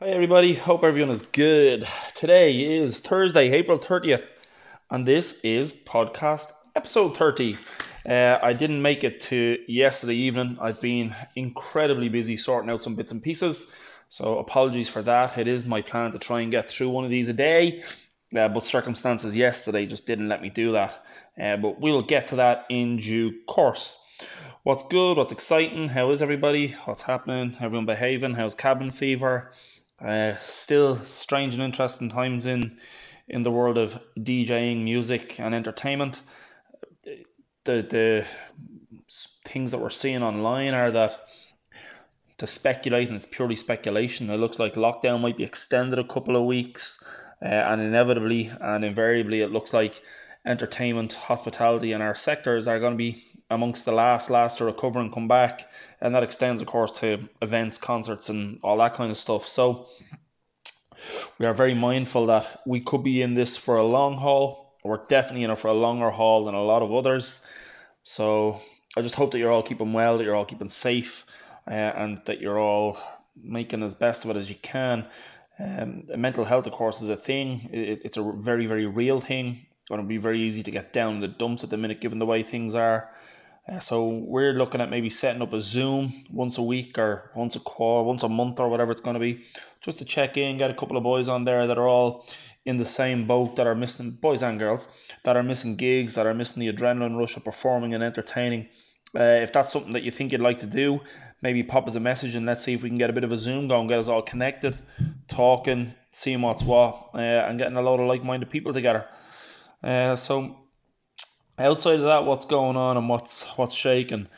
Hi, everybody. Hope everyone is good. Today is Thursday, April 30th, and this is podcast episode 30. Uh, I didn't make it to yesterday evening. I've been incredibly busy sorting out some bits and pieces, so apologies for that. It is my plan to try and get through one of these a day, uh, but circumstances yesterday just didn't let me do that. Uh, but we'll get to that in due course. What's good? What's exciting? How is everybody? What's happening? Everyone behaving? How's cabin fever? Uh, still strange and interesting times in in the world of DJing, music, and entertainment. The the things that we're seeing online are that to speculate, and it's purely speculation. It looks like lockdown might be extended a couple of weeks, uh, and inevitably and invariably, it looks like entertainment, hospitality, and our sectors are going to be amongst the last last to recover and come back, and that extends, of course, to events, concerts, and all that kind of stuff. So we are very mindful that we could be in this for a long haul. We're definitely in it for a longer haul than a lot of others. So I just hope that you're all keeping well, that you're all keeping safe, uh, and that you're all making as best of it as you can. Um, mental health, of course, is a thing. It, it's a very, very real thing. It's going to be very easy to get down in the dumps at the minute, given the way things are. Uh, so we're looking at maybe setting up a Zoom once a week or once a quarter, once a month or whatever it's going to be, just to check in, get a couple of boys on there that are all in the same boat that are missing boys and girls that are missing gigs, that are missing the adrenaline rush of performing and entertaining. Uh, if that's something that you think you'd like to do, maybe pop us a message and let's see if we can get a bit of a Zoom going, get us all connected, talking, seeing what's what, uh, and getting a lot of like-minded people together. Uh, so outside of that, what's going on and what's what's shaking?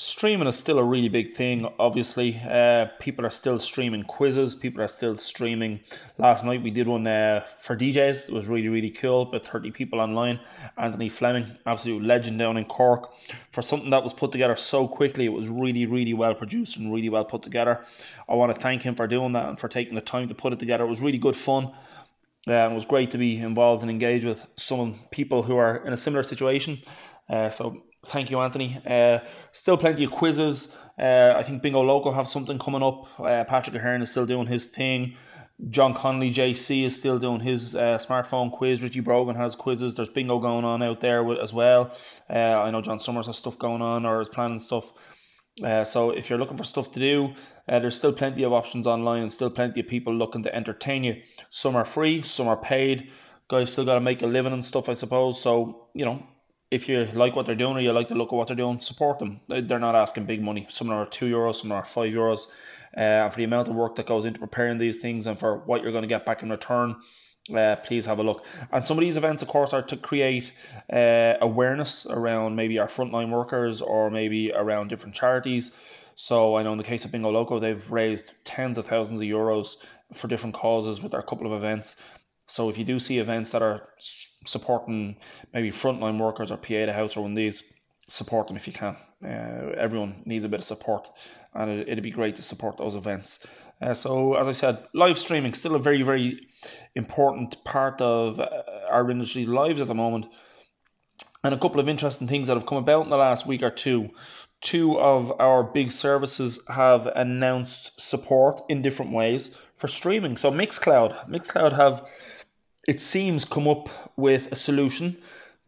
Streaming is still a really big thing. Obviously, uh, people are still streaming quizzes. People are still streaming. Last night we did one uh, for DJs. It was really really cool. But thirty people online. Anthony Fleming, absolute legend down in Cork, for something that was put together so quickly. It was really really well produced and really well put together. I want to thank him for doing that and for taking the time to put it together. It was really good fun. Uh, it was great to be involved and engaged with some people who are in a similar situation. Uh, so thank you, Anthony. Uh, still plenty of quizzes. Uh, I think Bingo Loco have something coming up. Uh, Patrick Ahern is still doing his thing. John Connolly JC is still doing his uh, smartphone quiz. Richie Brogan has quizzes. There's bingo going on out there with, as well. Uh, I know John Summers has stuff going on or is planning stuff. Uh, so if you're looking for stuff to do, uh, there's still plenty of options online and still plenty of people looking to entertain you. Some are free, some are paid. Guys still got to make a living and stuff, I suppose. So, you know, if you like what they're doing or you like the look of what they're doing, support them. They're not asking big money. Some are two euros, some are five euros. Uh, and for the amount of work that goes into preparing these things and for what you're going to get back in return, uh, please have a look. And some of these events, of course, are to create uh, awareness around maybe our frontline workers or maybe around different charities. So I know in the case of Bingo Loco, they've raised tens of thousands of euros for different causes with their couple of events. So if you do see events that are supporting maybe frontline workers or PA the house or one of these, support them if you can. Uh, everyone needs a bit of support, and it, would be great to support those events. Uh, so, as I said, live streaming still a very, very important part of uh, our industry's lives at the moment. And a couple of interesting things that have come about in the last week or two two of our big services have announced support in different ways for streaming. So Mixcloud, Mixcloud have it seems come up with a solution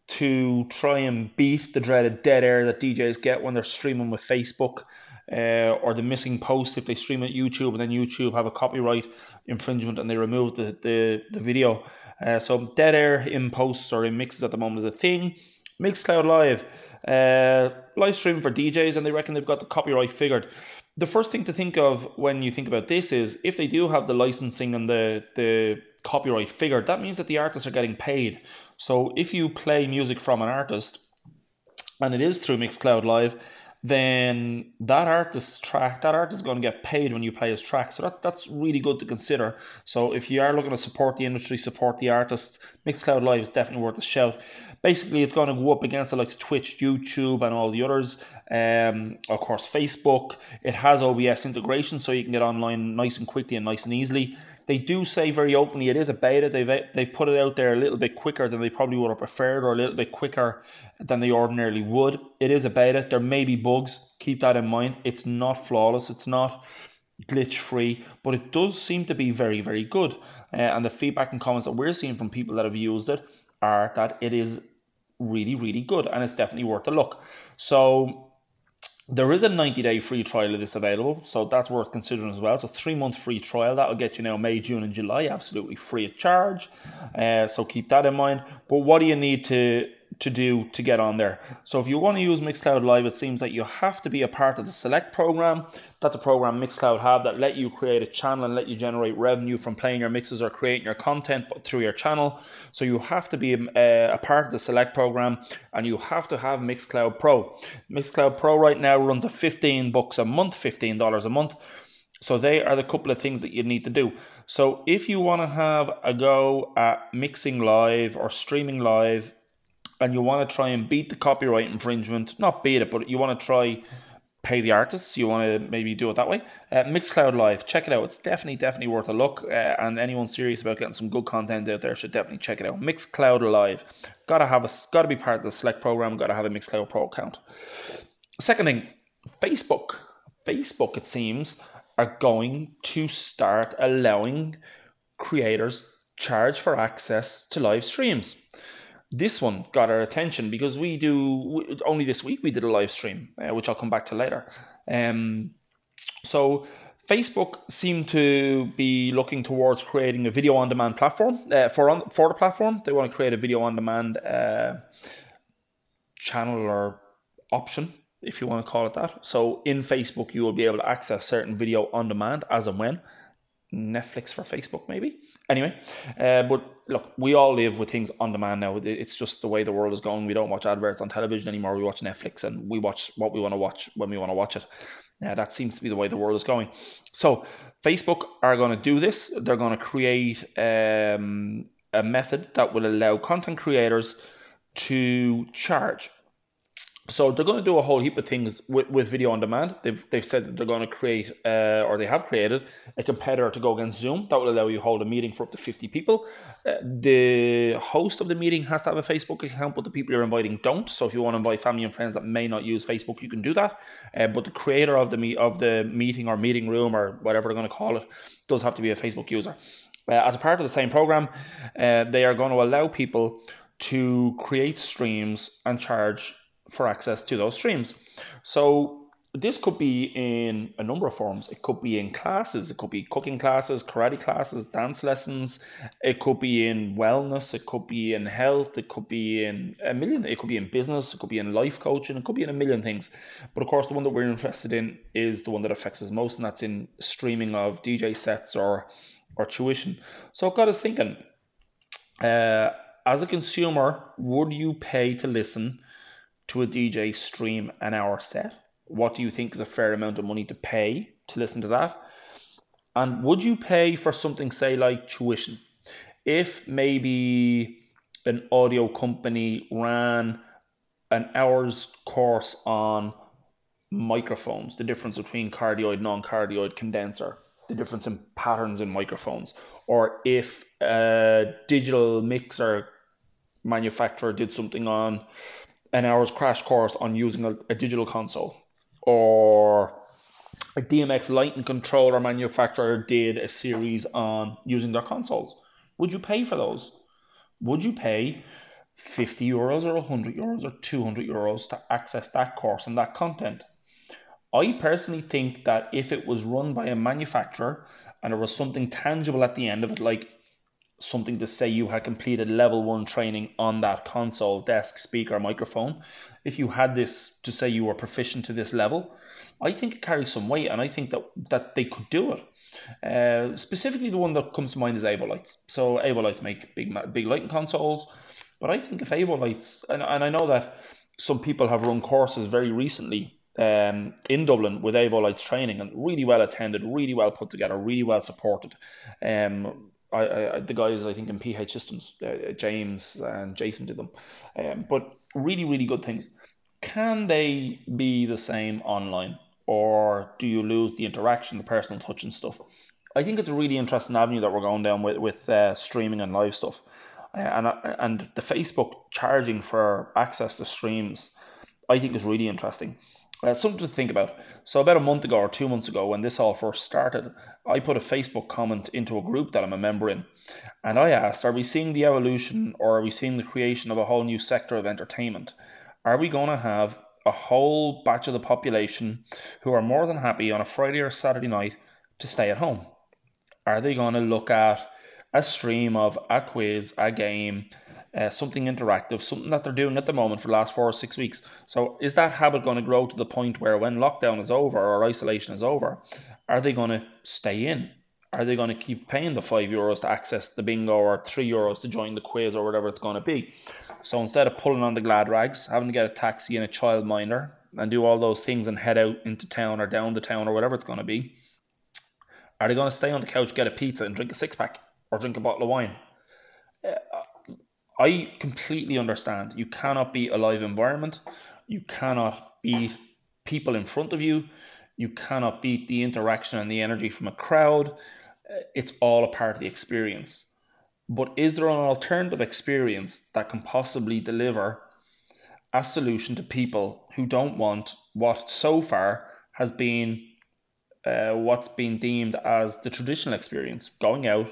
to try and beat the dreaded dead air that DJs get when they're streaming with Facebook. Uh, or the missing post if they stream at YouTube and then YouTube have a copyright infringement and they remove the, the, the video. Uh, so dead air in posts or in mixes at the moment is a thing. Mixcloud Live, uh, live stream for DJs, and they reckon they've got the copyright figured. The first thing to think of when you think about this is if they do have the licensing and the the copyright figured, that means that the artists are getting paid. So if you play music from an artist, and it is through Mixcloud Live, then that artist's track, that artist is going to get paid when you play his track. So that, that's really good to consider. So if you are looking to support the industry, support the artist, Mixcloud Live is definitely worth a shout. Basically, it's going to go up against the likes of Twitch, YouTube, and all the others. Um, of course, Facebook. It has OBS integration, so you can get online nice and quickly and nice and easily. They do say very openly it is a beta. They've they've put it out there a little bit quicker than they probably would have preferred, or a little bit quicker than they ordinarily would. It is a beta. There may be bugs. Keep that in mind. It's not flawless. It's not glitch free, but it does seem to be very, very good. Uh, and the feedback and comments that we're seeing from people that have used it are that it is really, really good and it's definitely worth a look. So there is a 90 day free trial of this available, so that's worth considering as well. So, three month free trial that'll get you now May, June, and July absolutely free of charge. Uh, so, keep that in mind. But what do you need to to do to get on there. So if you want to use Mixcloud Live, it seems that you have to be a part of the Select program. That's a program Mixcloud have that let you create a channel and let you generate revenue from playing your mixes or creating your content through your channel. So you have to be a, uh, a part of the Select program and you have to have Mixcloud Pro. Mixcloud Pro right now runs at 15 bucks a month, $15 a month. So they are the couple of things that you need to do. So if you want to have a go at mixing live or streaming live and you want to try and beat the copyright infringement, not beat it, but you want to try pay the artists, you want to maybe do it that way. Uh, Mixcloud Live, check it out. It's definitely, definitely worth a look. Uh, and anyone serious about getting some good content out there should definitely check it out. Mixcloud Live, gotta have a, gotta be part of the Select program. Gotta have a Mixcloud Pro account. Second thing, Facebook. Facebook, it seems, are going to start allowing creators charge for access to live streams this one got our attention because we do only this week we did a live stream, uh, which I'll come back to later. Um, so Facebook seem to be looking towards creating a video on demand platform uh, for on, for the platform. They want to create a video on demand uh, channel or option, if you want to call it that. So in Facebook, you will be able to access certain video on demand as and when. Netflix for Facebook, maybe. Anyway, uh, but look, we all live with things on demand now. It's just the way the world is going. We don't watch adverts on television anymore. We watch Netflix and we watch what we want to watch when we want to watch it. Uh, that seems to be the way the world is going. So, Facebook are going to do this. They're going to create um, a method that will allow content creators to charge so they're going to do a whole heap of things with, with video on demand. They've, they've said that they're going to create, uh, or they have created, a competitor to go against Zoom that will allow you to hold a meeting for up to 50 people. Uh, the host of the meeting has to have a Facebook account, but the people you're inviting don't. So if you want to invite family and friends that may not use Facebook, you can do that. Uh, but the creator of the, me- of the meeting or meeting room or whatever they're going to call it does have to be a Facebook user. Uh, as a part of the same program, uh, they are going to allow people to create streams and charge for access to those streams. So this could be in a number of forms. It could be in classes, it could be cooking classes, karate classes, dance lessons, it could be in wellness, it could be in health, it could be in a million, it could be in business, it could be in life coaching, it could be in a million things. But of course, the one that we're interested in is the one that affects us most, and that's in streaming of DJ sets or or tuition. So it got us thinking, uh, as a consumer, would you pay to listen? To a DJ stream an hour set? What do you think is a fair amount of money to pay to listen to that? And would you pay for something, say, like tuition? If maybe an audio company ran an hour's course on microphones, the difference between cardioid, non cardioid condenser, the difference in patterns in microphones, or if a digital mixer manufacturer did something on an hour's crash course on using a, a digital console or a DMX lighting controller manufacturer did a series on using their consoles. Would you pay for those? Would you pay 50 euros or 100 euros or 200 euros to access that course and that content? I personally think that if it was run by a manufacturer and there was something tangible at the end of it, like something to say you had completed level one training on that console, desk, speaker, microphone. If you had this to say you were proficient to this level, I think it carries some weight, and I think that that they could do it. Uh, specifically, the one that comes to mind is Avolites. So Avolites make big big lighting consoles, but I think if Avolites, and, and I know that some people have run courses very recently um, in Dublin with Avolites training and really well attended, really well put together, really well supported. Um, I, I, the guys I think in PH Systems, uh, James and Jason did them, um, but really really good things. Can they be the same online, or do you lose the interaction, the personal touch and stuff? I think it's a really interesting avenue that we're going down with with uh, streaming and live stuff, uh, and uh, and the Facebook charging for access to streams, I think is really interesting. Uh, something to think about. So about a month ago or two months ago, when this all first started, I put a Facebook comment into a group that I'm a member in, and I asked, "Are we seeing the evolution, or are we seeing the creation of a whole new sector of entertainment? Are we going to have a whole batch of the population who are more than happy on a Friday or Saturday night to stay at home? Are they going to look at a stream of a quiz, a game, uh, something interactive, something that they're doing at the moment for the last four or six weeks. So, is that habit going to grow to the point where when lockdown is over or isolation is over, are they going to stay in? Are they going to keep paying the five euros to access the bingo or three euros to join the quiz or whatever it's going to be? So instead of pulling on the glad rags, having to get a taxi and a childminder and do all those things and head out into town or down the town or whatever it's going to be, are they going to stay on the couch, get a pizza, and drink a six pack or drink a bottle of wine? I completely understand. You cannot be a live environment. You cannot beat people in front of you. You cannot beat the interaction and the energy from a crowd. It's all a part of the experience. But is there an alternative experience that can possibly deliver a solution to people who don't want what so far has been uh, what's been deemed as the traditional experience going out,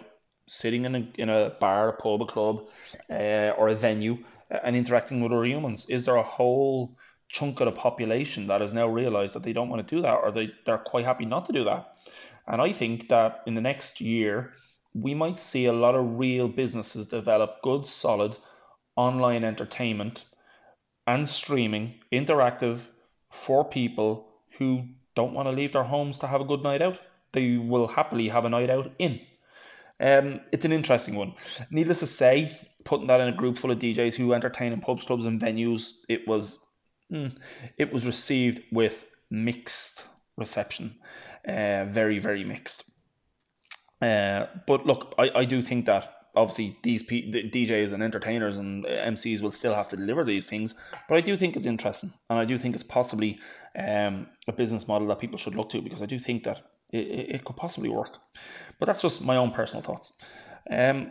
sitting in a, in a bar, a pub, a club, uh, or a venue uh, and interacting with other humans? Is there a whole chunk of the population that has now realized that they don't want to do that or they, they're quite happy not to do that? And I think that in the next year, we might see a lot of real businesses develop good, solid online entertainment and streaming, interactive for people who don't want to leave their homes to have a good night out. They will happily have a night out in. Um, it's an interesting one. Needless to say, putting that in a group full of DJs who entertain in pubs, clubs, and venues, it was mm, it was received with mixed reception, uh, very very mixed. Uh, but look, I, I do think that obviously these P- DJs and entertainers and MCs will still have to deliver these things, but I do think it's interesting, and I do think it's possibly um, a business model that people should look to because I do think that it, it could possibly work. But that's just my own personal thoughts. Um,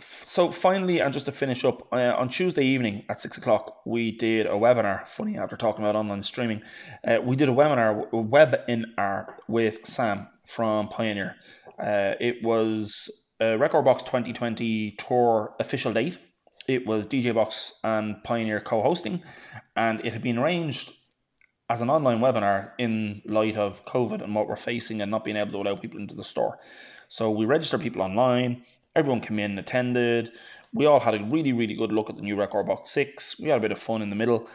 so finally, and just to finish up, uh, on Tuesday evening at six o'clock, we did a webinar. Funny after talking about online streaming, uh, we did a webinar, webinar with Sam from Pioneer. Uh, it was a Rekordbox 2020 tour official date. It was DJ Box and Pioneer co-hosting, and it had been arranged as an online webinar in light of COVID and what we're facing and not being able to allow people into the store. So we registered people online. Everyone came in, attended. We all had a really, really good look at the new Rekordbox 6. We had a bit of fun in the middle.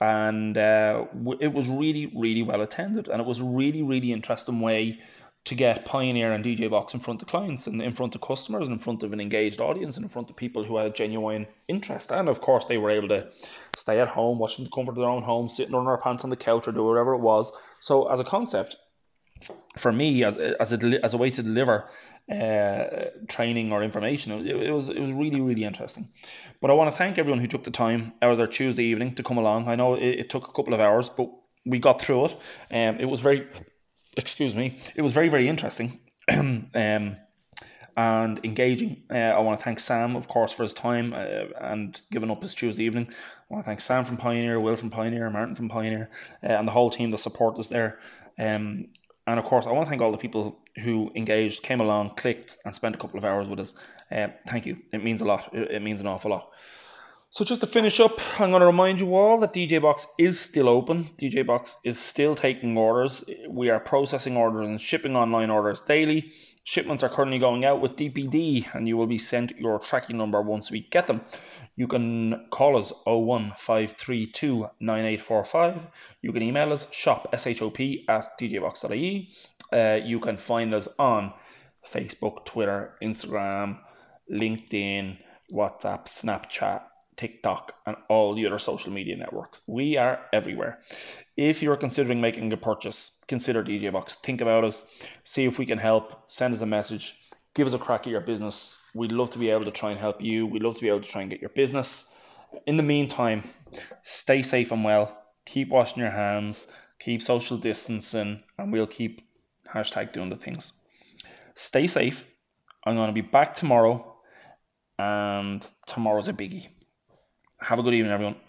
And uh, it was really, really well attended. And it was a really, really interesting way to get Pioneer and DJ Box in front of clients and in front of customers and in front of an engaged audience and in front of people who had genuine interest. And of course, they were able to stay at home, watching the comfort of their own home, sitting on their pants on the couch or do whatever it was. So, as a concept, for me, as as a as a way to deliver uh, training or information, it, it was it was really really interesting. But I want to thank everyone who took the time out of their Tuesday evening to come along. I know it, it took a couple of hours, but we got through it. Um, it was very excuse me, it was very, very interesting um, and engaging. Uh, I want to thank Sam, of course, for his time uh, and giving up his Tuesday evening. I want to thank Sam from Pioneer, Will from Pioneer, Martin from Pioneer, uh, and the whole team that support us there. Um, and of course, I want to thank all the people who engaged, came along, clicked, and spent a couple of hours with us. Uh, thank you. It means a lot. It, it means an awful lot. So just to finish up, I'm going to remind you all that DJ Box is still open. DJ Box is still taking orders. We are processing orders and shipping online orders daily. Shipments are currently going out with DPD and you will be sent your tracking number once we get them. You can call us 01532 9845. You can email us shop shop at djbox.ie. Uh, you can find us on Facebook, Twitter, Instagram, LinkedIn, WhatsApp, Snapchat, TikTok, and all the other social media networks. We are everywhere. If you're considering making a purchase, consider DJ Box. Think about us, see if we can help, send us a message, give us a crack at your business. We'd love to be able to try and help you. We'd love to be able to try and get your business. In the meantime, stay safe and well. Keep washing your hands, keep social distancing, and we'll keep hashtag doing the things. Stay safe. I'm going to be back tomorrow, and tomorrow's a biggie. Have a good evening, everyone.